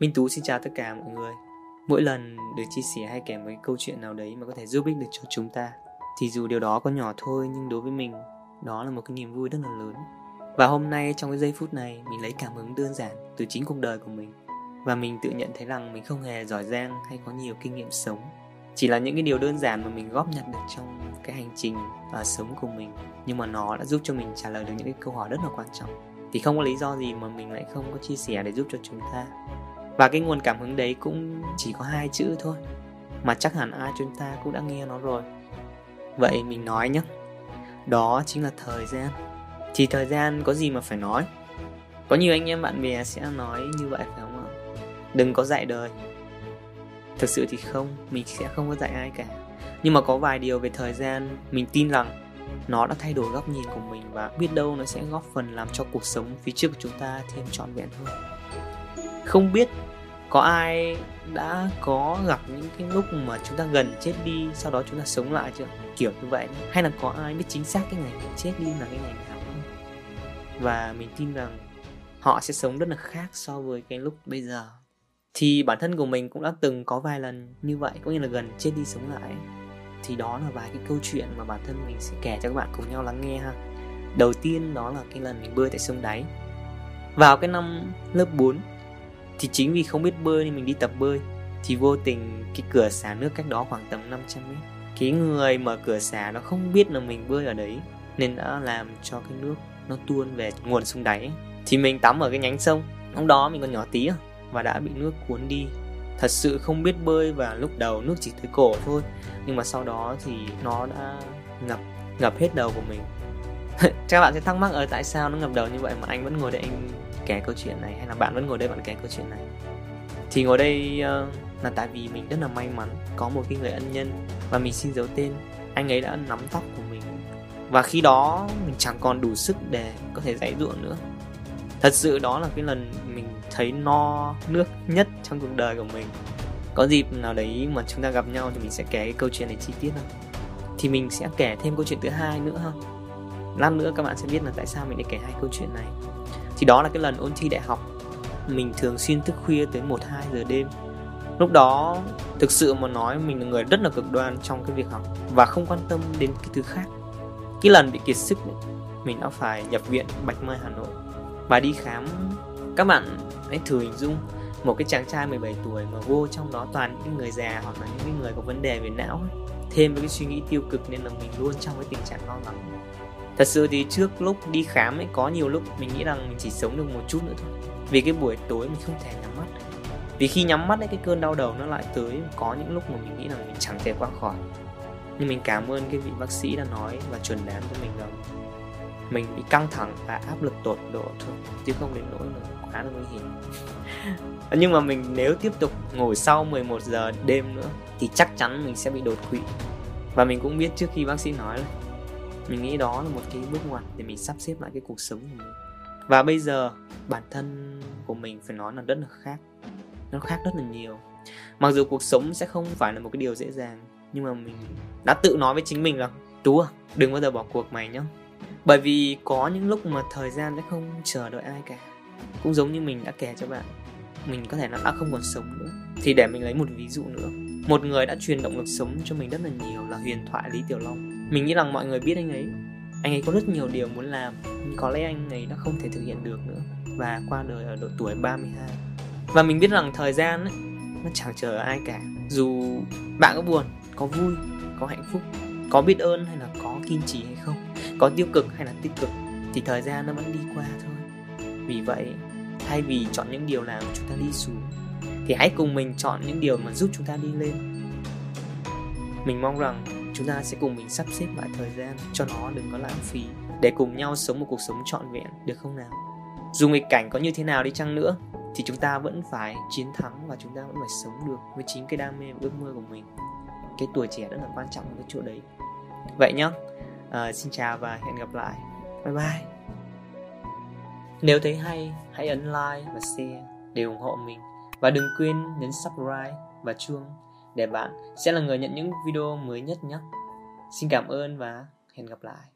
Minh Tú xin chào tất cả mọi người. Mỗi lần được chia sẻ hay kể một cái câu chuyện nào đấy mà có thể giúp ích được cho chúng ta, Thì dù điều đó có nhỏ thôi, nhưng đối với mình, Đó là một cái niềm vui rất là lớn. Và hôm nay trong cái giây phút này, Mình lấy cảm hứng đơn giản từ chính cuộc đời của mình. Và mình tự nhận thấy rằng mình không hề giỏi giang hay có nhiều kinh nghiệm sống. Chỉ là những cái điều đơn giản mà mình góp nhặt được trong cái hành trình và sống của mình. Nhưng mà nó đã giúp cho mình trả lời được những cái câu hỏi rất là quan trọng. Thì không có lý do gì mà mình lại không có chia sẻ để giúp cho chúng ta và cái nguồn cảm hứng đấy cũng chỉ có hai chữ thôi. Mà chắc hẳn ai chúng ta cũng đã nghe nó rồi. Vậy mình nói nhé. Đó chính là thời gian. Thì thời gian có gì mà phải nói? Có nhiều anh em bạn bè sẽ nói như vậy phải không ạ? Đừng có dạy đời. Thực sự thì không, mình sẽ không có dạy ai cả. Nhưng mà có vài điều về thời gian, mình tin rằng nó đã thay đổi góc nhìn của mình và biết đâu nó sẽ góp phần làm cho cuộc sống phía trước của chúng ta thêm trọn vẹn hơn không biết có ai đã có gặp những cái lúc mà chúng ta gần chết đi, sau đó chúng ta sống lại chưa? Kiểu như vậy hay là có ai biết chính xác cái ngày mình chết đi là cái ngày nào không? Và mình tin rằng họ sẽ sống rất là khác so với cái lúc bây giờ. Thì bản thân của mình cũng đã từng có vài lần như vậy, có nghĩa là gần chết đi sống lại. Thì đó là vài cái câu chuyện mà bản thân mình sẽ kể cho các bạn cùng nhau lắng nghe ha. Đầu tiên đó là cái lần mình bơi tại sông đáy. Vào cái năm lớp 4 thì chính vì không biết bơi nên mình đi tập bơi. Thì vô tình cái cửa xả nước cách đó khoảng tầm 500 mét. Cái người mở cửa xả nó không biết là mình bơi ở đấy, nên đã làm cho cái nước nó tuôn về nguồn sông đáy. Thì mình tắm ở cái nhánh sông. Lúc đó mình còn nhỏ tí và đã bị nước cuốn đi. Thật sự không biết bơi và lúc đầu nước chỉ tới cổ thôi, nhưng mà sau đó thì nó đã ngập ngập hết đầu của mình. Các bạn sẽ thắc mắc ở tại sao nó ngập đầu như vậy mà anh vẫn ngồi đây anh kể câu chuyện này hay là bạn vẫn ngồi đây bạn kể câu chuyện này? Thì ngồi đây uh, là tại vì mình rất là may mắn có một cái người ân nhân và mình xin giấu tên. Anh ấy đã nắm tóc của mình và khi đó mình chẳng còn đủ sức để có thể dãy ruộng nữa. Thật sự đó là cái lần mình thấy no nước nhất trong cuộc đời của mình. Có dịp nào đấy mà chúng ta gặp nhau thì mình sẽ kể cái câu chuyện này chi tiết hơn. Thì mình sẽ kể thêm câu chuyện thứ hai nữa ha. Lát nữa các bạn sẽ biết là tại sao mình lại kể hai câu chuyện này thì đó là cái lần ôn thi đại học. Mình thường xuyên thức khuya tới 1 2 giờ đêm. Lúc đó, thực sự mà nói mình là người rất là cực đoan trong cái việc học và không quan tâm đến cái thứ khác. Cái lần bị kiệt sức, mình đã phải nhập viện Bạch Mai, Hà Nội. Và đi khám, các bạn hãy thử hình dung một cái chàng trai 17 tuổi mà vô trong đó toàn những người già hoặc là những cái người có vấn đề về não ấy. thêm với cái suy nghĩ tiêu cực nên là mình luôn trong cái tình trạng lo lắng thật sự thì trước lúc đi khám ấy, có nhiều lúc mình nghĩ rằng mình chỉ sống được một chút nữa thôi. Vì cái buổi tối mình không thể nhắm mắt. Vì khi nhắm mắt ấy, cái cơn đau đầu nó lại tới. Có những lúc mà mình nghĩ rằng mình chẳng thể qua khỏi. Nhưng mình cảm ơn cái vị bác sĩ đã nói và chuẩn đoán cho mình rằng mình bị căng thẳng và áp lực tột độ thôi, chứ không đến nỗi là quá là nguy hiểm. Nhưng mà mình nếu tiếp tục ngồi sau 11 giờ đêm nữa, thì chắc chắn mình sẽ bị đột quỵ. Và mình cũng biết trước khi bác sĩ nói là mình nghĩ đó là một cái bước ngoặt để mình sắp xếp lại cái cuộc sống của mình. Và bây giờ, bản thân của mình phải nói là rất là khác. Nó khác rất là nhiều. Mặc dù cuộc sống sẽ không phải là một cái điều dễ dàng, nhưng mà mình đã tự nói với chính mình là tú à đừng bao giờ bỏ cuộc mày nhá. Bởi vì có những lúc mà thời gian sẽ không chờ đợi ai cả. Cũng giống như mình đã kể cho bạn, mình có thể là đã không còn sống nữa. Thì để mình lấy một ví dụ nữa một người đã truyền động lực sống cho mình rất là nhiều là huyền thoại lý tiểu long. Mình nghĩ rằng mọi người biết anh ấy. Anh ấy có rất nhiều điều muốn làm nhưng có lẽ anh ấy đã không thể thực hiện được nữa và qua đời ở độ tuổi 32 và mình biết rằng thời gian ấy, nó chẳng chờ ai cả. Dù bạn có buồn có vui có hạnh phúc có biết ơn hay là có kiên trì hay không có tiêu cực hay là tích cực thì thời gian nó vẫn đi qua thôi. Vì vậy thay vì chọn những điều làm chúng ta đi xuống thì hãy cùng mình chọn những điều mà giúp chúng ta đi lên. Mình mong rằng chúng ta sẽ cùng mình sắp xếp lại thời gian cho nó đừng có lãng phí để cùng nhau sống một cuộc sống trọn vẹn được không nào? Dù nghịch cảnh có như thế nào đi chăng nữa thì chúng ta vẫn phải chiến thắng và chúng ta vẫn phải sống được với chính cái đam mê và ước mơ của mình. Cái tuổi trẻ rất là quan trọng ở cái chỗ đấy. Vậy nhá. À, xin chào và hẹn gặp lại. Bye bye. Nếu thấy hay hãy ấn like và share để ủng hộ mình và đừng quên nhấn subscribe và chuông để bạn sẽ là người nhận những video mới nhất nhé. Xin cảm ơn và hẹn gặp lại.